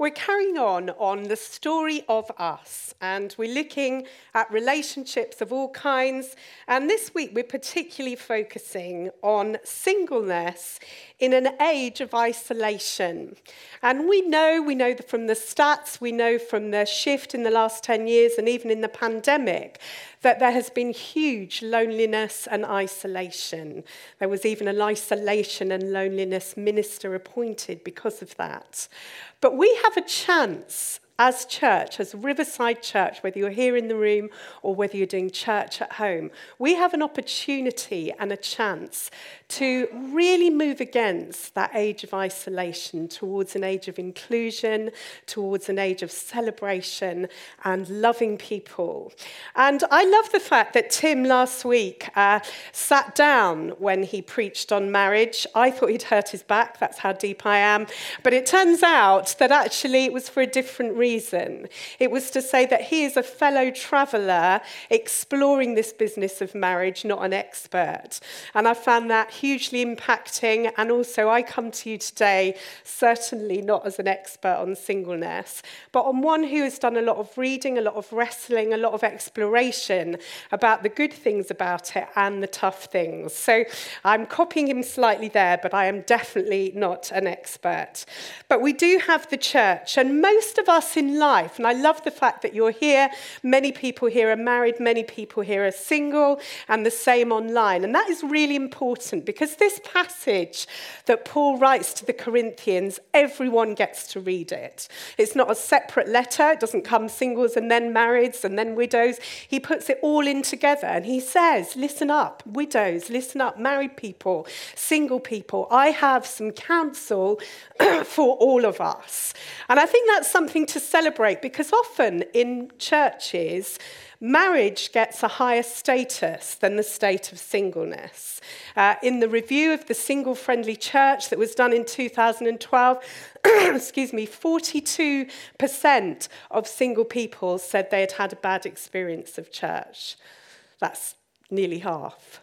We're carrying on on the story of us, and we're looking at relationships of all kinds. And this week, we're particularly focusing on singleness in an age of isolation. And we know, we know from the stats, we know from the shift in the last 10 years, and even in the pandemic, that there has been huge loneliness and isolation. There was even an isolation and loneliness minister appointed because of that. But we have a chance as church, as Riverside Church, whether you're here in the room or whether you're doing church at home, we have an opportunity and a chance to really move against that age of isolation towards an age of inclusion, towards an age of celebration and loving people. And I love the fact that Tim last week uh, sat down when he preached on marriage. I thought he'd hurt his back, that's how deep I am. But it turns out that actually it was for a different reason. It was to say that he is a fellow traveller exploring this business of marriage, not an expert. And I found that hugely impacting. And also, I come to you today certainly not as an expert on singleness, but on one who has done a lot of reading, a lot of wrestling, a lot of exploration about the good things about it and the tough things. So I'm copying him slightly there, but I am definitely not an expert. But we do have the church, and most of us in life, and I love the fact that you're here, many people here are married, many people here are single, and the same online. And that is really important because this passage that Paul writes to the Corinthians, everyone gets to read it. It's not a separate letter, it doesn't come singles and then marrieds and then widows. He puts it all in together and he says, Listen up, widows, listen up, married people, single people. I have some counsel for all of us. And I think that's something to celebrate because often in churches, marriage gets a higher status than the state of singleness. Uh, in the review of the Single Friendly Church that was done in 2012, excuse me, 42% of single people said they had had a bad experience of church. That's nearly half.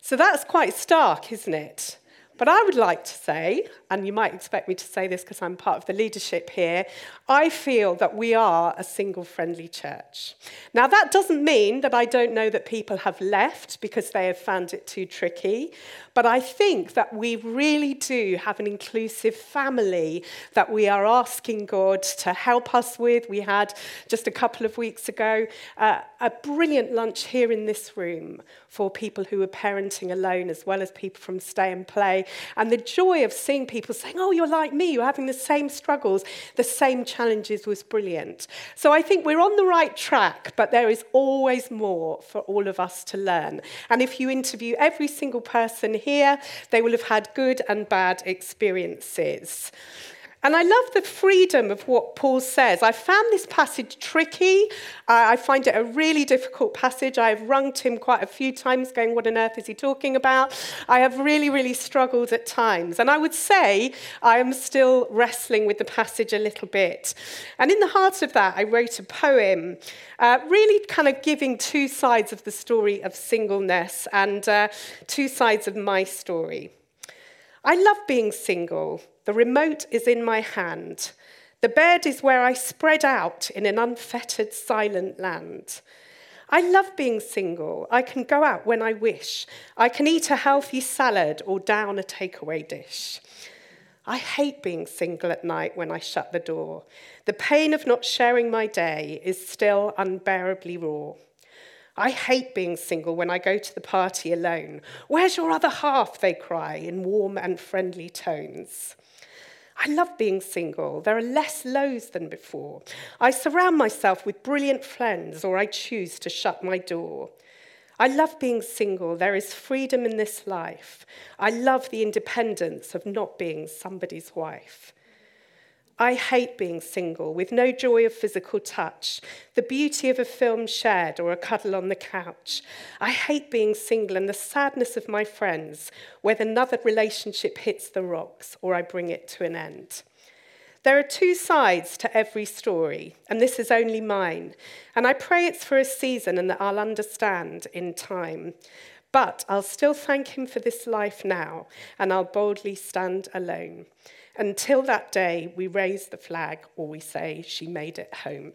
So that's quite stark, isn't it? But I would like to say, and you might expect me to say this because I'm part of the leadership here, I feel that we are a single friendly church. Now, that doesn't mean that I don't know that people have left because they have found it too tricky, but I think that we really do have an inclusive family that we are asking God to help us with. We had just a couple of weeks ago uh, a brilliant lunch here in this room for people who are parenting alone as well as people from stay and play. And the joy of seeing people saying, Oh, you're like me, you're having the same struggles, the same challenges was brilliant. So I think we're on the right track, but there is always more for all of us to learn. And if you interview every single person here, they will have had good and bad experiences. And I love the freedom of what Paul says. I found this passage tricky. I find it a really difficult passage. I have rung Tim quite a few times, going, What on earth is he talking about? I have really, really struggled at times. And I would say I am still wrestling with the passage a little bit. And in the heart of that, I wrote a poem, uh, really kind of giving two sides of the story of singleness and uh, two sides of my story. I love being single. The remote is in my hand. The bed is where I spread out in an unfettered, silent land. I love being single. I can go out when I wish. I can eat a healthy salad or down a takeaway dish. I hate being single at night when I shut the door. The pain of not sharing my day is still unbearably raw. I hate being single when I go to the party alone. Where's your other half? They cry in warm and friendly tones. I love being single. There are less lows than before. I surround myself with brilliant friends, or I choose to shut my door. I love being single. There is freedom in this life. I love the independence of not being somebody's wife. I hate being single with no joy of physical touch, the beauty of a film shared or a cuddle on the couch. I hate being single and the sadness of my friends, whether another relationship hits the rocks or I bring it to an end. There are two sides to every story, and this is only mine. And I pray it's for a season and that I'll understand in time. But I'll still thank him for this life now, and I'll boldly stand alone. Until that day, we raise the flag or we say, She made it home.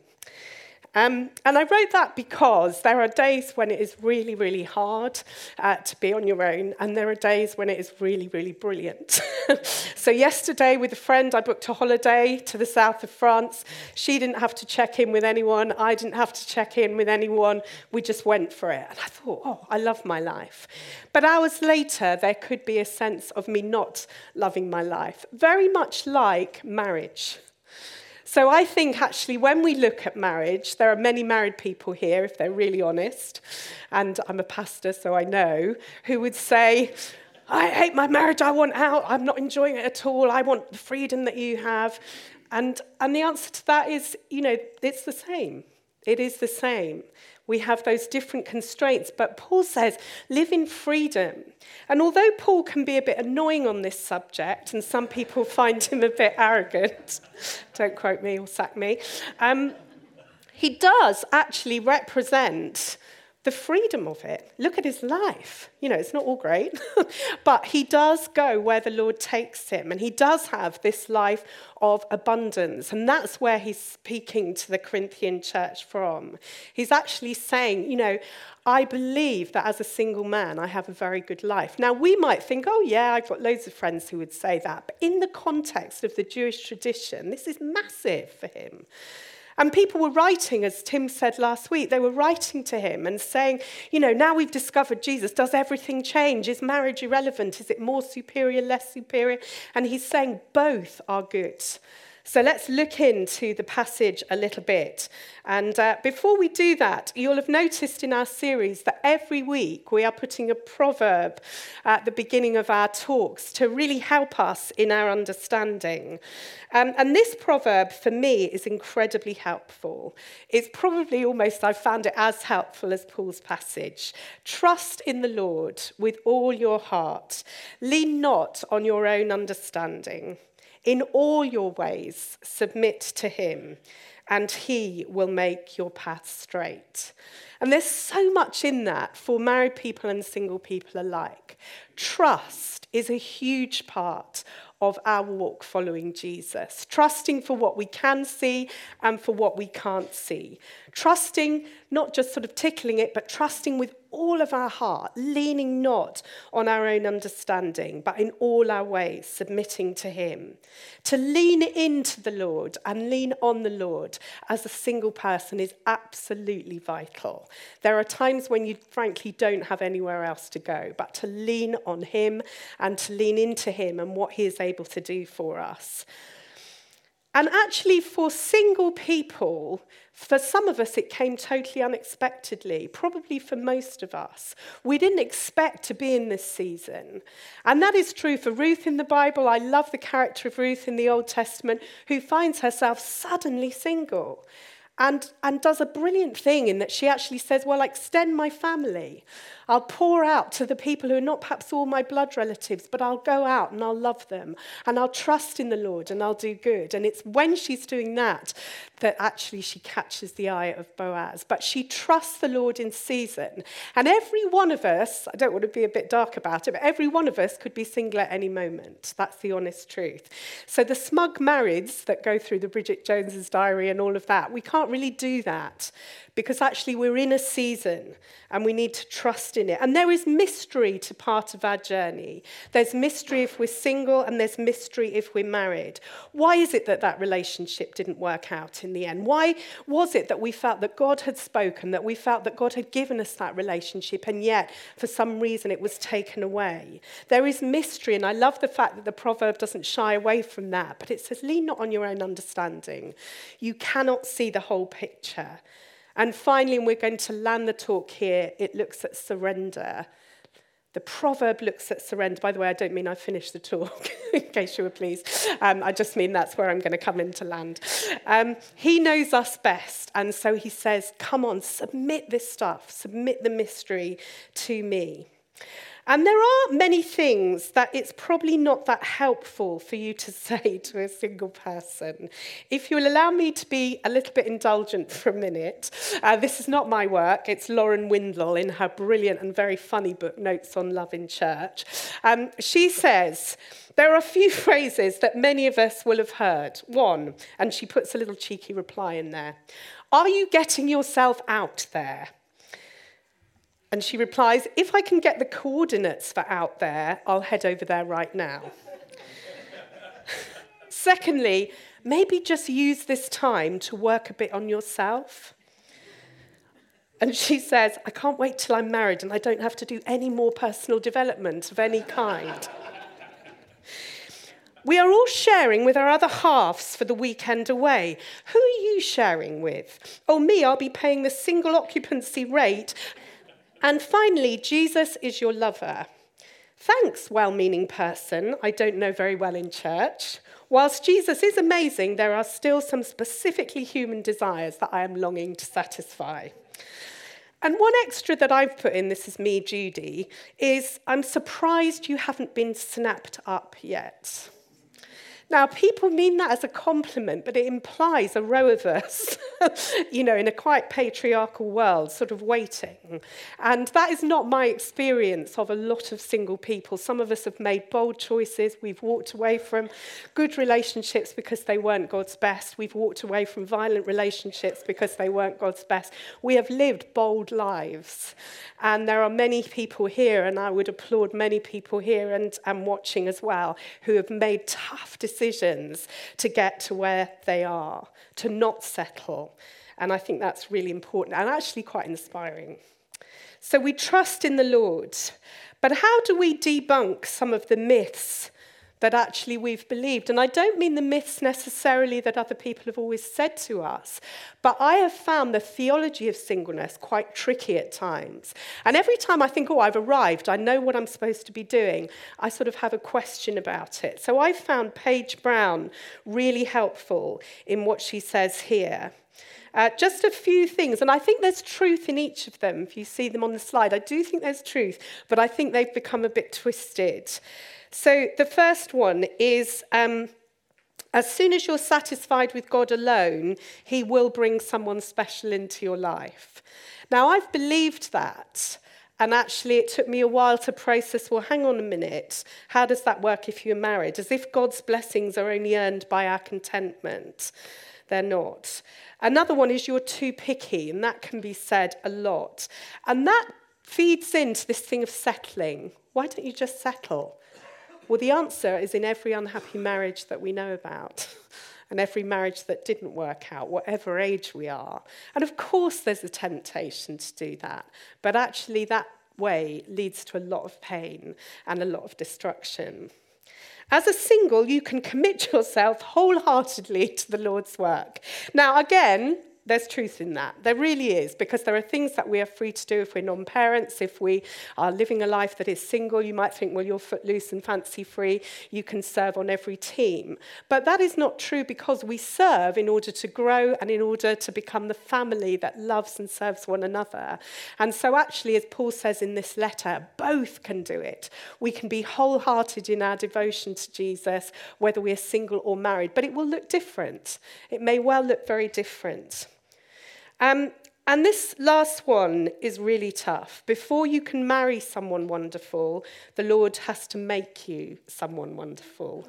Um, and I wrote that because there are days when it is really, really hard uh, to be on your own, and there are days when it is really, really brilliant. so, yesterday, with a friend, I booked a holiday to the south of France. She didn't have to check in with anyone, I didn't have to check in with anyone. We just went for it. And I thought, oh, I love my life. But hours later, there could be a sense of me not loving my life, very much like marriage. So I think actually when we look at marriage, there are many married people here, if they're really honest, and I'm a pastor, so I know, who would say, I hate my marriage, I want out, I'm not enjoying it at all, I want the freedom that you have. And, and the answer to that is, you know, it's the same. It is the same we have those different constraints. But Paul says, live in freedom. And although Paul can be a bit annoying on this subject, and some people find him a bit arrogant, don't quote me or sack me, um, he does actually represent the freedom of it. Look at his life. You know, it's not all great, but he does go where the Lord takes him, and he does have this life of abundance. And that's where he's speaking to the Corinthian church from. He's actually saying, you know, I believe that as a single man, I have a very good life. Now, we might think, oh, yeah, I've got loads of friends who would say that. But in the context of the Jewish tradition, this is massive for him. And people were writing, as Tim said last week, they were writing to him and saying, you know, now we've discovered Jesus, does everything change? Is marriage irrelevant? Is it more superior, less superior? And he's saying both are good. So let's look into the passage a little bit. And uh, before we do that, you'll have noticed in our series that every week we are putting a proverb at the beginning of our talks to really help us in our understanding. Um, and this proverb, for me, is incredibly helpful. It's probably almost, I've found it as helpful as Paul's passage. Trust in the Lord with all your heart, lean not on your own understanding. In all your ways, submit to him, and he will make your path straight. And there's so much in that for married people and single people alike. Trust is a huge part of our walk following Jesus, trusting for what we can see and for what we can't see. Trusting, not just sort of tickling it, but trusting with all of our heart, leaning not on our own understanding, but in all our ways, submitting to Him. To lean into the Lord and lean on the Lord as a single person is absolutely vital. There are times when you frankly don't have anywhere else to go, but to lean on Him and to lean into Him and what He is able to do for us. And actually, for single people, for some of us, it came totally unexpectedly, probably for most of us. We didn't expect to be in this season. And that is true for Ruth in the Bible. I love the character of Ruth in the Old Testament, who finds herself suddenly single and, and does a brilliant thing in that she actually says, Well, extend my family. I'll pour out to the people who are not perhaps all my blood relatives, but I'll go out and I'll love them and I'll trust in the Lord and I'll do good. And it's when she's doing that that actually she catches the eye of Boaz. But she trusts the Lord in season. And every one of us, I don't want to be a bit dark about it, but every one of us could be single at any moment. That's the honest truth. So the smug marrieds that go through the Bridget Jones's diary and all of that, we can't really do that because actually we're in a season and we need to trust in it. And there is mystery to part of our journey. There's mystery if we're single, and there's mystery if we're married. Why is it that that relationship didn't work out in the end? Why was it that we felt that God had spoken, that we felt that God had given us that relationship, and yet for some reason it was taken away? There is mystery, and I love the fact that the proverb doesn't shy away from that, but it says, Lean not on your own understanding. You cannot see the whole picture. And finally, and we're going to land the talk here, it looks at surrender. The proverb looks at surrender. By the way, I don't mean I finished the talk, in case you were pleased. Um, I just mean that's where I'm going to come in to land. Um, he knows us best, and so he says, Come on, submit this stuff, submit the mystery to me. And there are many things that it's probably not that helpful for you to say to a single person. If you'll allow me to be a little bit indulgent for a minute, uh, this is not my work, it's Lauren Windle in her brilliant and very funny book, Notes on Love in Church. Um, she says, there are a few phrases that many of us will have heard. One, and she puts a little cheeky reply in there Are you getting yourself out there? And she replies, If I can get the coordinates for out there, I'll head over there right now. Secondly, maybe just use this time to work a bit on yourself. And she says, I can't wait till I'm married and I don't have to do any more personal development of any kind. we are all sharing with our other halves for the weekend away. Who are you sharing with? Oh, me, I'll be paying the single occupancy rate and finally, Jesus is your lover. Thanks, well meaning person. I don't know very well in church. Whilst Jesus is amazing, there are still some specifically human desires that I am longing to satisfy. And one extra that I've put in, this is me, Judy, is I'm surprised you haven't been snapped up yet. Now, people mean that as a compliment, but it implies a row of us, you know, in a quite patriarchal world, sort of waiting. And that is not my experience of a lot of single people. Some of us have made bold choices. We've walked away from good relationships because they weren't God's best. We've walked away from violent relationships because they weren't God's best. We have lived bold lives. And there are many people here, and I would applaud many people here and, and watching as well, who have made tough decisions decisions to get to where they are, to not settle. And I think that's really important and actually quite inspiring. So we trust in the Lord. But how do we debunk some of the myths that actually we've believed. And I don't mean the myths necessarily that other people have always said to us, but I have found the theology of singleness quite tricky at times. And every time I think, oh, I've arrived, I know what I'm supposed to be doing, I sort of have a question about it. So I found Paige Brown really helpful in what she says here. Uh, just a few things, and I think there's truth in each of them. If you see them on the slide, I do think there's truth, but I think they've become a bit twisted. So the first one is um, as soon as you're satisfied with God alone, He will bring someone special into your life. Now, I've believed that. And actually, it took me a while to process well, hang on a minute. How does that work if you're married? As if God's blessings are only earned by our contentment. They're not. Another one is you're too picky, and that can be said a lot. And that feeds into this thing of settling. Why don't you just settle? Well, the answer is in every unhappy marriage that we know about. and every marriage that didn't work out, whatever age we are. And of course, there's a temptation to do that, but actually, that way leads to a lot of pain and a lot of destruction. As a single, you can commit yourself wholeheartedly to the Lord's work. Now, again, there's truth in that. There really is, because there are things that we are free to do if we're non parents, if we are living a life that is single. You might think, well, you're footloose and fancy free, you can serve on every team. But that is not true because we serve in order to grow and in order to become the family that loves and serves one another. And so, actually, as Paul says in this letter, both can do it. We can be wholehearted in our devotion to Jesus, whether we are single or married, but it will look different. It may well look very different. Um, and this last one is really tough. Before you can marry someone wonderful, the Lord has to make you someone wonderful.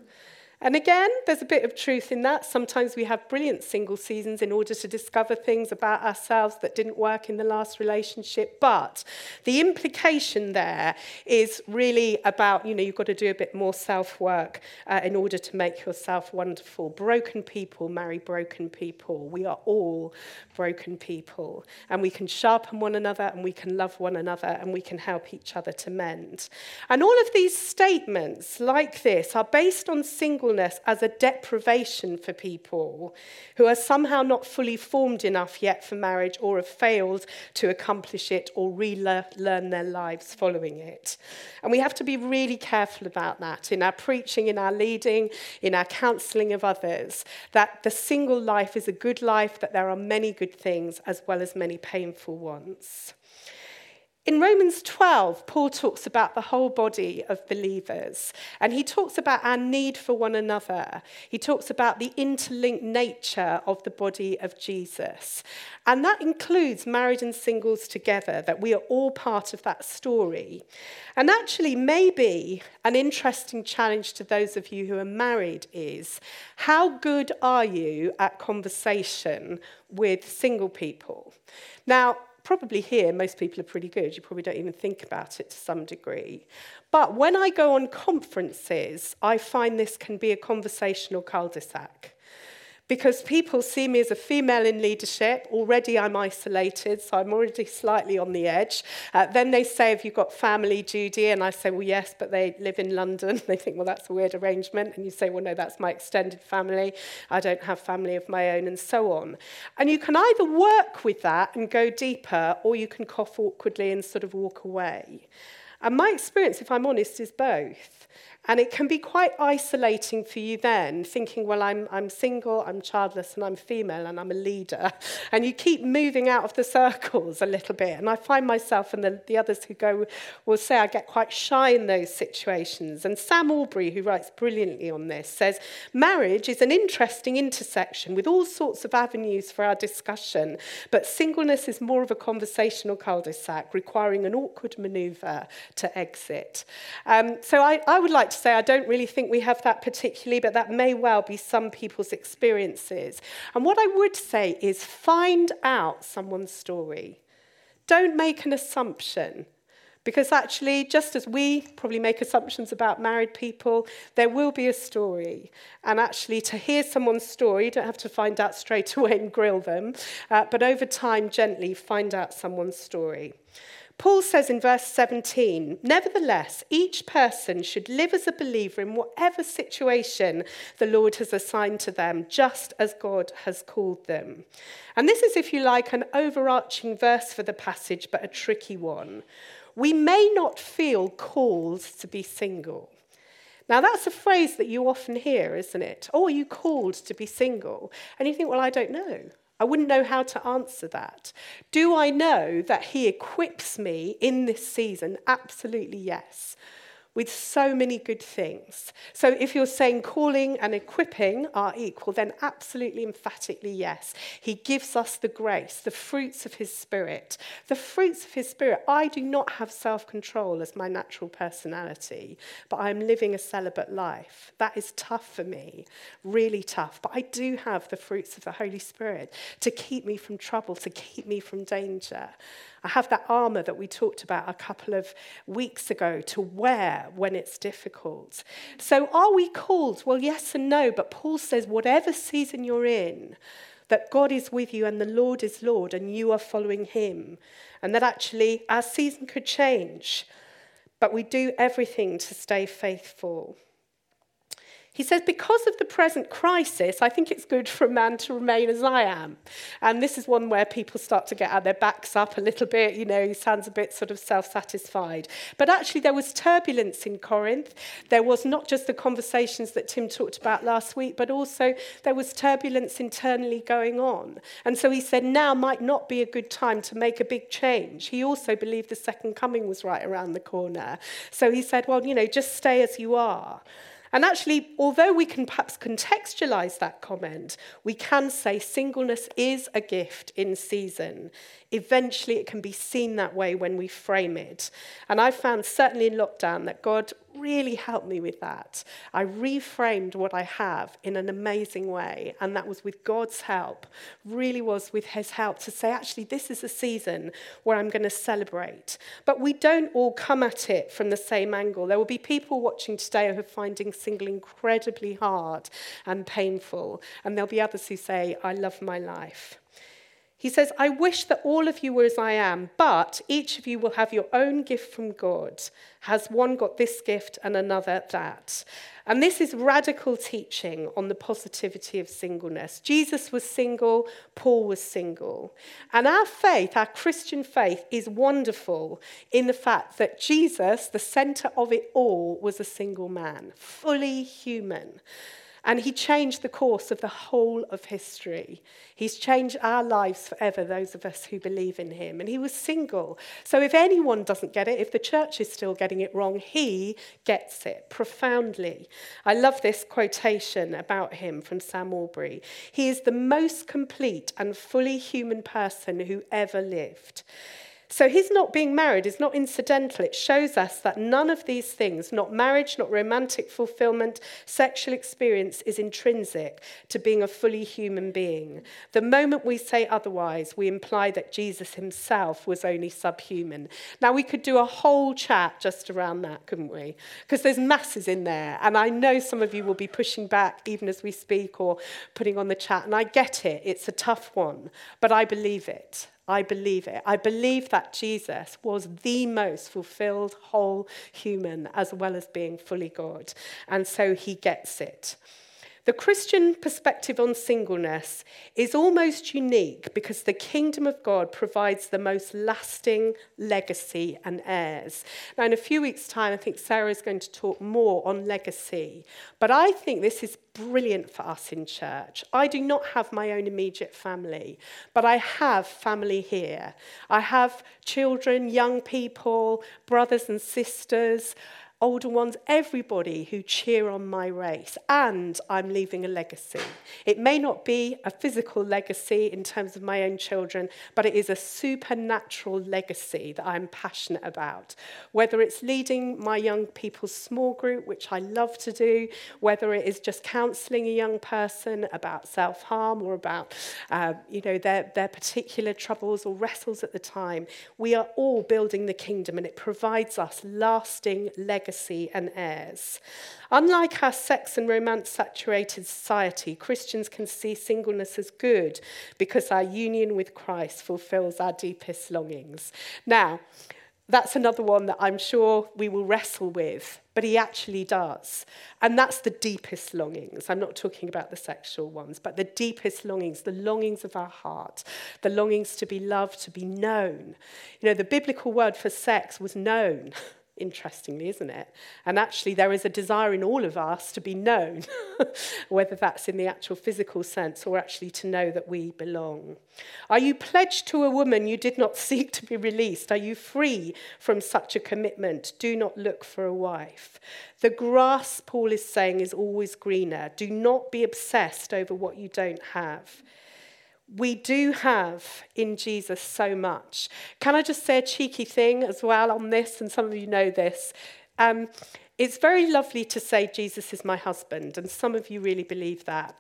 And again, there's a bit of truth in that. Sometimes we have brilliant single seasons in order to discover things about ourselves that didn't work in the last relationship. But the implication there is really about, you know, you've got to do a bit more self work uh, in order to make yourself wonderful. Broken people marry broken people. We are all broken people. And we can sharpen one another and we can love one another and we can help each other to mend. And all of these statements like this are based on single as a deprivation for people who are somehow not fully formed enough yet for marriage or have failed to accomplish it or relearn their lives following it. And we have to be really careful about that in our preaching, in our leading, in our counselling of others, that the single life is a good life, that there are many good things as well as many painful ones. In Romans 12, Paul talks about the whole body of believers, and he talks about our need for one another. He talks about the interlinked nature of the body of Jesus. And that includes married and singles together, that we are all part of that story. And actually, maybe an interesting challenge to those of you who are married is how good are you at conversation with single people? Now, probably here, most people are pretty good. You probably don't even think about it to some degree. But when I go on conferences, I find this can be a conversational cul de sac because people see me as a female in leadership. Already I'm isolated, so I'm already slightly on the edge. Uh, then they say, Have you got family, Judy? And I say, Well, yes, but they live in London. they think, Well, that's a weird arrangement. And you say, Well, no, that's my extended family. I don't have family of my own, and so on. And you can either work with that and go deeper, or you can cough awkwardly and sort of walk away. And my experience, if I'm honest, is both. And it can be quite isolating for you then, thinking, well, I'm, I'm single, I'm childless, and I'm female, and I'm a leader. And you keep moving out of the circles a little bit. And I find myself and the, the others who go will say I get quite shy in those situations. And Sam Aubrey, who writes brilliantly on this, says marriage is an interesting intersection with all sorts of avenues for our discussion, but singleness is more of a conversational cul de sac, requiring an awkward maneuver to exit. Um, so I, I would like to say I don't really think we have that particularly, but that may well be some people's experiences. And what I would say is find out someone's story. Don't make an assumption. Because actually, just as we probably make assumptions about married people, there will be a story. And actually, to hear someone's story, you don't have to find out straight away and grill them, uh, but over time, gently find out someone's story. Paul says in verse 17, Nevertheless, each person should live as a believer in whatever situation the Lord has assigned to them, just as God has called them. And this is, if you like, an overarching verse for the passage, but a tricky one. We may not feel called to be single. Now, that's a phrase that you often hear, isn't it? Oh, are you called to be single? And you think, well, I don't know. I wouldn't know how to answer that. Do I know that He equips me in this season? Absolutely, yes with so many good things. So if you're saying calling and equipping are equal, then absolutely emphatically yes. He gives us the grace, the fruits of his spirit. The fruits of his spirit. I do not have self control as my natural personality, but I'm living a celibate life. That is tough for me, really tough. But I do have the fruits of the Holy Spirit to keep me from trouble, to keep me from danger. I have that armor that we talked about a couple of weeks ago to wear when it's difficult. So, are we called? Well, yes and no, but Paul says, whatever season you're in, that God is with you and the Lord is Lord and you are following him. And that actually our season could change, but we do everything to stay faithful. He says, because of the present crisis, I think it's good for a man to remain as I am. And this is one where people start to get out their backs up a little bit. You know, he sounds a bit sort of self satisfied. But actually, there was turbulence in Corinth. There was not just the conversations that Tim talked about last week, but also there was turbulence internally going on. And so he said, now might not be a good time to make a big change. He also believed the second coming was right around the corner. So he said, well, you know, just stay as you are. And actually, although we can perhaps contextualize that comment, we can say singleness is a gift in season. Eventually, it can be seen that way when we frame it. And I found, certainly in lockdown, that God really helped me with that. I reframed what I have in an amazing way, and that was with God's help, really was with His help to say, actually, this is a season where I'm going to celebrate. But we don't all come at it from the same angle. There will be people watching today who are finding single incredibly hard and painful, and there'll be others who say, I love my life. He says, I wish that all of you were as I am, but each of you will have your own gift from God. Has one got this gift and another that? And this is radical teaching on the positivity of singleness. Jesus was single, Paul was single. And our faith, our Christian faith, is wonderful in the fact that Jesus, the center of it all, was a single man, fully human. And he changed the course of the whole of history. He's changed our lives forever, those of us who believe in him. And he was single. So if anyone doesn't get it, if the church is still getting it wrong, he gets it profoundly. I love this quotation about him from Sam Allberry. He is the most complete and fully human person who ever lived. So his not being married is not incidental. It shows us that none of these things, not marriage, not romantic fulfillment, sexual experience, is intrinsic to being a fully human being. The moment we say otherwise, we imply that Jesus himself was only subhuman. Now, we could do a whole chat just around that, couldn't we? Because there's masses in there. And I know some of you will be pushing back even as we speak or putting on the chat. And I get it, it's a tough one, but I believe it. I believe it. I believe that Jesus was the most fulfilled whole human as well as being fully God. And so he gets it. The Christian perspective on singleness is almost unique because the kingdom of God provides the most lasting legacy and heirs. Now, in a few weeks' time, I think Sarah is going to talk more on legacy. But I think this is brilliant for us in church. I do not have my own immediate family, but I have family here. I have children, young people, brothers and sisters older ones, everybody who cheer on my race. And I'm leaving a legacy. It may not be a physical legacy in terms of my own children, but it is a supernatural legacy that I'm passionate about. Whether it's leading my young people's small group, which I love to do, whether it is just counselling a young person about self harm or about uh, you know, their, their particular troubles or wrestles at the time, we are all building the kingdom and it provides us lasting legacy legacy and heirs. Unlike our sex and romance saturated society, Christians can see singleness as good because our union with Christ fulfills our deepest longings. Now, that's another one that I'm sure we will wrestle with, but he actually does. And that's the deepest longings. I'm not talking about the sexual ones, but the deepest longings, the longings of our heart, the longings to be loved, to be known. You know, the biblical word for sex was known. interestingly, isn't it? And actually, there is a desire in all of us to be known, whether that's in the actual physical sense or actually to know that we belong. Are you pledged to a woman you did not seek to be released? Are you free from such a commitment? Do not look for a wife. The grass, Paul is saying, is always greener. Do not be obsessed over what you don't have we do have in Jesus so much. Can I just say a cheeky thing as well on this? And some of you know this. Um, it's very lovely to say Jesus is my husband, and some of you really believe that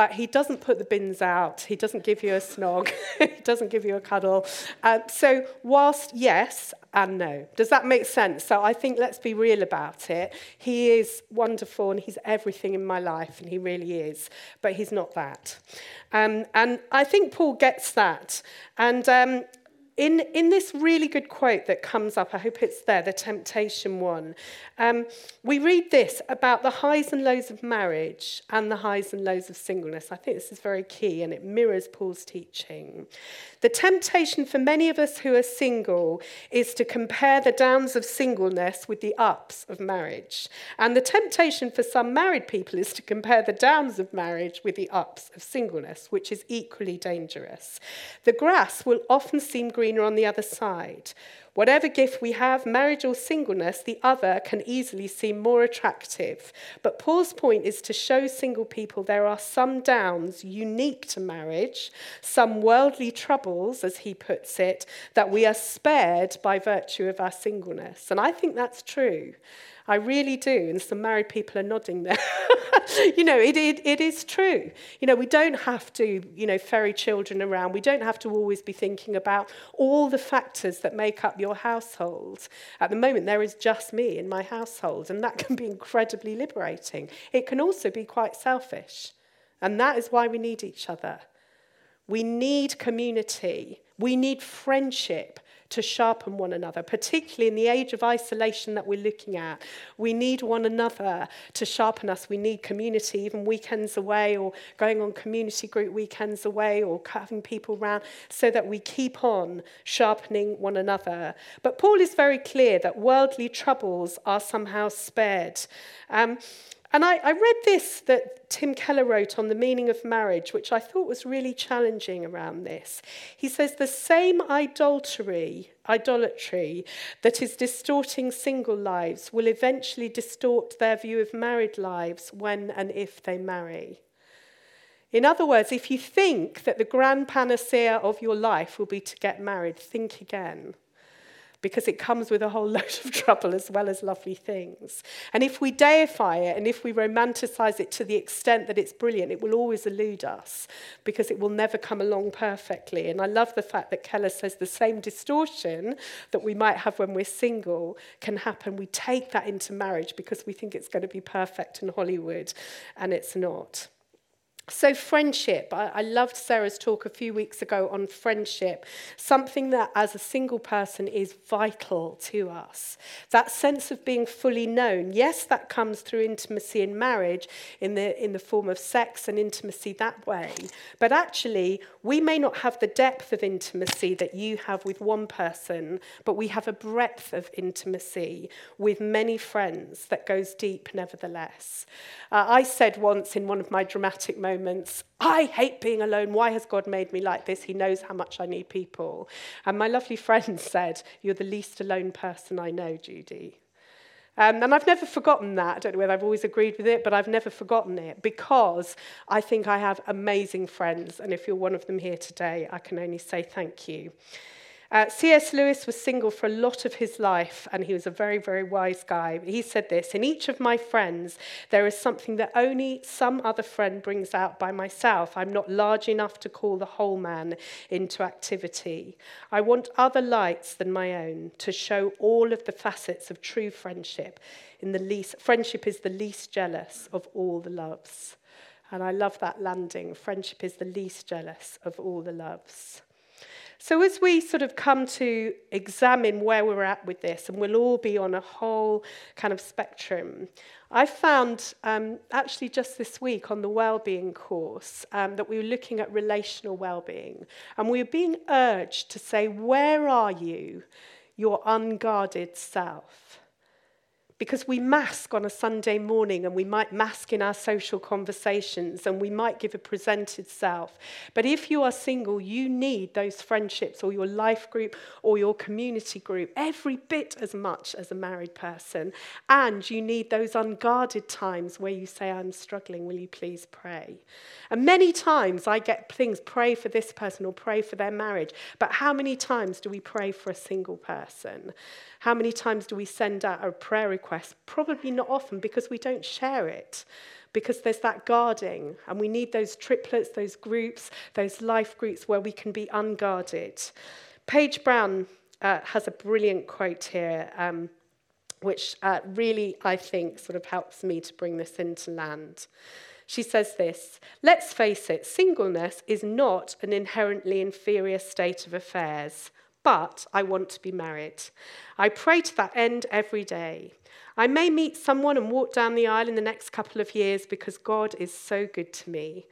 but he doesn't put the bins out. He doesn't give you a snog. he doesn't give you a cuddle. Uh, so, whilst yes and no, does that make sense? So, I think let's be real about it. He is wonderful and he's everything in my life, and he really is, but he's not that. Um, and I think Paul gets that. And um, in, in this really good quote that comes up, I hope it's there, the temptation one, um, we read this about the highs and lows of marriage and the highs and lows of singleness. I think this is very key and it mirrors Paul's teaching. The temptation for many of us who are single is to compare the downs of singleness with the ups of marriage. And the temptation for some married people is to compare the downs of marriage with the ups of singleness, which is equally dangerous. The grass will often seem greener on the other side. Whatever gift we have, marriage or singleness, the other can easily seem more attractive. But Paul's point is to show single people there are some downs unique to marriage, some worldly troubles, as he puts it, that we are spared by virtue of our singleness. And I think that's true. I really do. And some married people are nodding there. you know, it, it, it is true. You know, we don't have to, you know, ferry children around. We don't have to always be thinking about all the factors that make up your household. At the moment, there is just me in my household, and that can be incredibly liberating. It can also be quite selfish. And that is why we need each other. We need community. We need friendship to sharpen one another, particularly in the age of isolation that we're looking at. We need one another to sharpen us. We need community, even weekends away or going on community group weekends away or having people around so that we keep on sharpening one another. But Paul is very clear that worldly troubles are somehow spared. Um, And I, I, read this that Tim Keller wrote on the meaning of marriage, which I thought was really challenging around this. He says the same idolatry, idolatry that is distorting single lives will eventually distort their view of married lives when and if they marry. In other words, if you think that the grand panacea of your life will be to get married, think again because it comes with a whole load of trouble as well as lovely things. And if we deify it and if we romanticize it to the extent that it's brilliant, it will always elude us because it will never come along perfectly. And I love the fact that Keller says the same distortion that we might have when we're single can happen. We take that into marriage because we think it's going to be perfect in Hollywood, and it's not. So, friendship. I, I, loved Sarah's talk a few weeks ago on friendship, something that as a single person is vital to us. That sense of being fully known. Yes, that comes through intimacy in marriage in the, in the form of sex and intimacy that way. But actually, we may not have the depth of intimacy that you have with one person, but we have a breadth of intimacy with many friends that goes deep nevertheless. Uh, I said once in one of my dramatic moments, moments, I hate being alone. Why has God made me like this? He knows how much I need people. And my lovely friend said, You're the least alone person I know, Judy. Um, and I've never forgotten that. I don't know whether I've always agreed with it, but I've never forgotten it because I think I have amazing friends. And if you're one of them here today, I can only say thank you. Uh, C.S. Lewis was single for a lot of his life, and he was a very, very wise guy. He said this In each of my friends, there is something that only some other friend brings out by myself. I'm not large enough to call the whole man into activity. I want other lights than my own to show all of the facets of true friendship. In the least, friendship is the least jealous of all the loves. And I love that landing. Friendship is the least jealous of all the loves. So, as we sort of come to examine where we're at with this, and we'll all be on a whole kind of spectrum, I found um, actually just this week on the well-being course um, that we were looking at relational well-being, and we were being urged to say, Where are you, your unguarded self? Because we mask on a Sunday morning and we might mask in our social conversations and we might give a presented self. But if you are single, you need those friendships or your life group or your community group every bit as much as a married person. And you need those unguarded times where you say, I'm struggling, will you please pray? And many times I get things, pray for this person or pray for their marriage. But how many times do we pray for a single person? How many times do we send out a prayer request? Probably not often because we don't share it, because there's that guarding, and we need those triplets, those groups, those life groups where we can be unguarded. Paige Brown uh, has a brilliant quote here. Um, which uh, really, I think, sort of helps me to bring this into land. She says this Let's face it, singleness is not an inherently inferior state of affairs but I want to be married. I pray to that end every day. I may meet someone and walk down the aisle in the next couple of years because God is so good to me.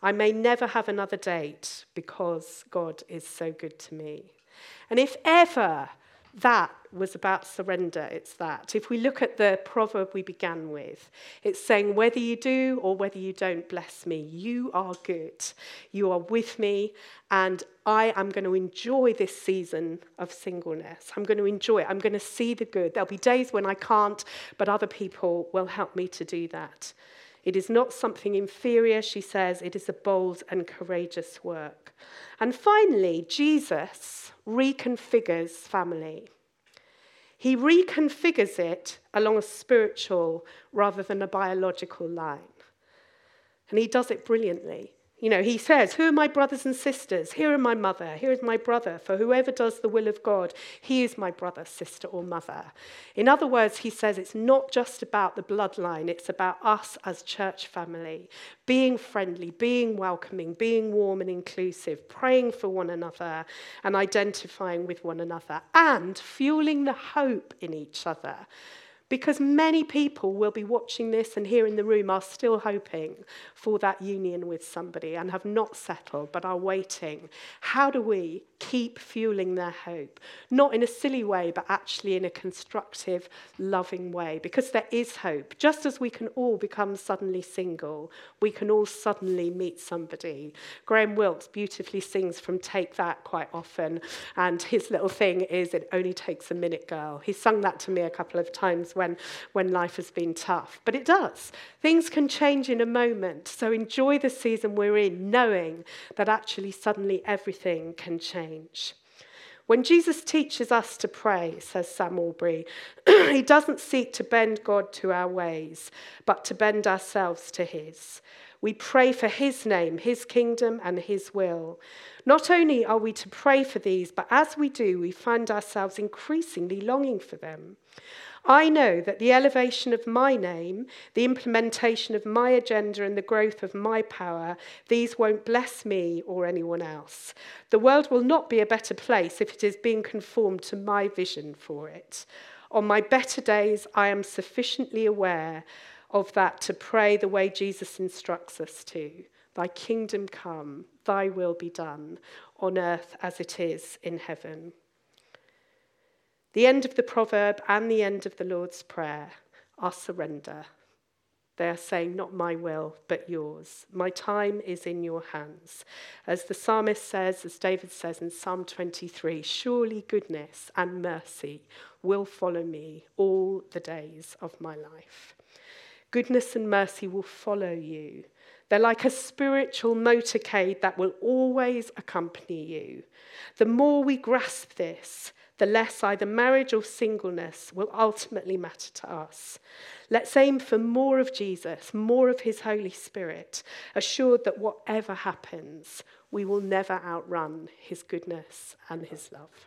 I may never have another date because God is so good to me. And if ever that was about surrender. It's that. If we look at the proverb we began with, it's saying, whether you do or whether you don't, bless me, you are good. You are with me, and I am going to enjoy this season of singleness. I'm going to enjoy it. I'm going to see the good. There'll be days when I can't, but other people will help me to do that. It is not something inferior, she says, it is a bold and courageous work. And finally, Jesus reconfigures family. He reconfigures it along a spiritual rather than a biological line. And he does it brilliantly. You know, he says, Who are my brothers and sisters? Here are my mother. Here is my brother. For whoever does the will of God, he is my brother, sister, or mother. In other words, he says it's not just about the bloodline, it's about us as church family, being friendly, being welcoming, being warm and inclusive, praying for one another and identifying with one another, and fueling the hope in each other Because many people will be watching this and here in the room are still hoping for that union with somebody and have not settled but are waiting. How do we keep fueling their hope? Not in a silly way, but actually in a constructive, loving way. Because there is hope. Just as we can all become suddenly single, we can all suddenly meet somebody. Graham Wilkes beautifully sings from Take That quite often, and his little thing is It Only Takes a Minute Girl. He sung that to me a couple of times when, when life has been tough. But it does. Things can change in a moment. So enjoy the season we're in, knowing that actually suddenly everything can change. When Jesus teaches us to pray, says Sam Allberry, he doesn't seek to bend God to our ways, but to bend ourselves to his. We pray for his name, his kingdom, and his will. Not only are we to pray for these, but as we do, we find ourselves increasingly longing for them. I know that the elevation of my name, the implementation of my agenda, and the growth of my power, these won't bless me or anyone else. The world will not be a better place if it is being conformed to my vision for it. On my better days, I am sufficiently aware of that to pray the way Jesus instructs us to. Thy kingdom come, thy will be done, on earth as it is in heaven. The end of the proverb and the end of the Lord's Prayer are surrender. They are saying, Not my will, but yours. My time is in your hands. As the psalmist says, as David says in Psalm 23, surely goodness and mercy will follow me all the days of my life. Goodness and mercy will follow you. They're like a spiritual motorcade that will always accompany you. The more we grasp this, the less either marriage or singleness will ultimately matter to us. Let's aim for more of Jesus, more of his Holy Spirit, assured that whatever happens, we will never outrun his goodness and his love.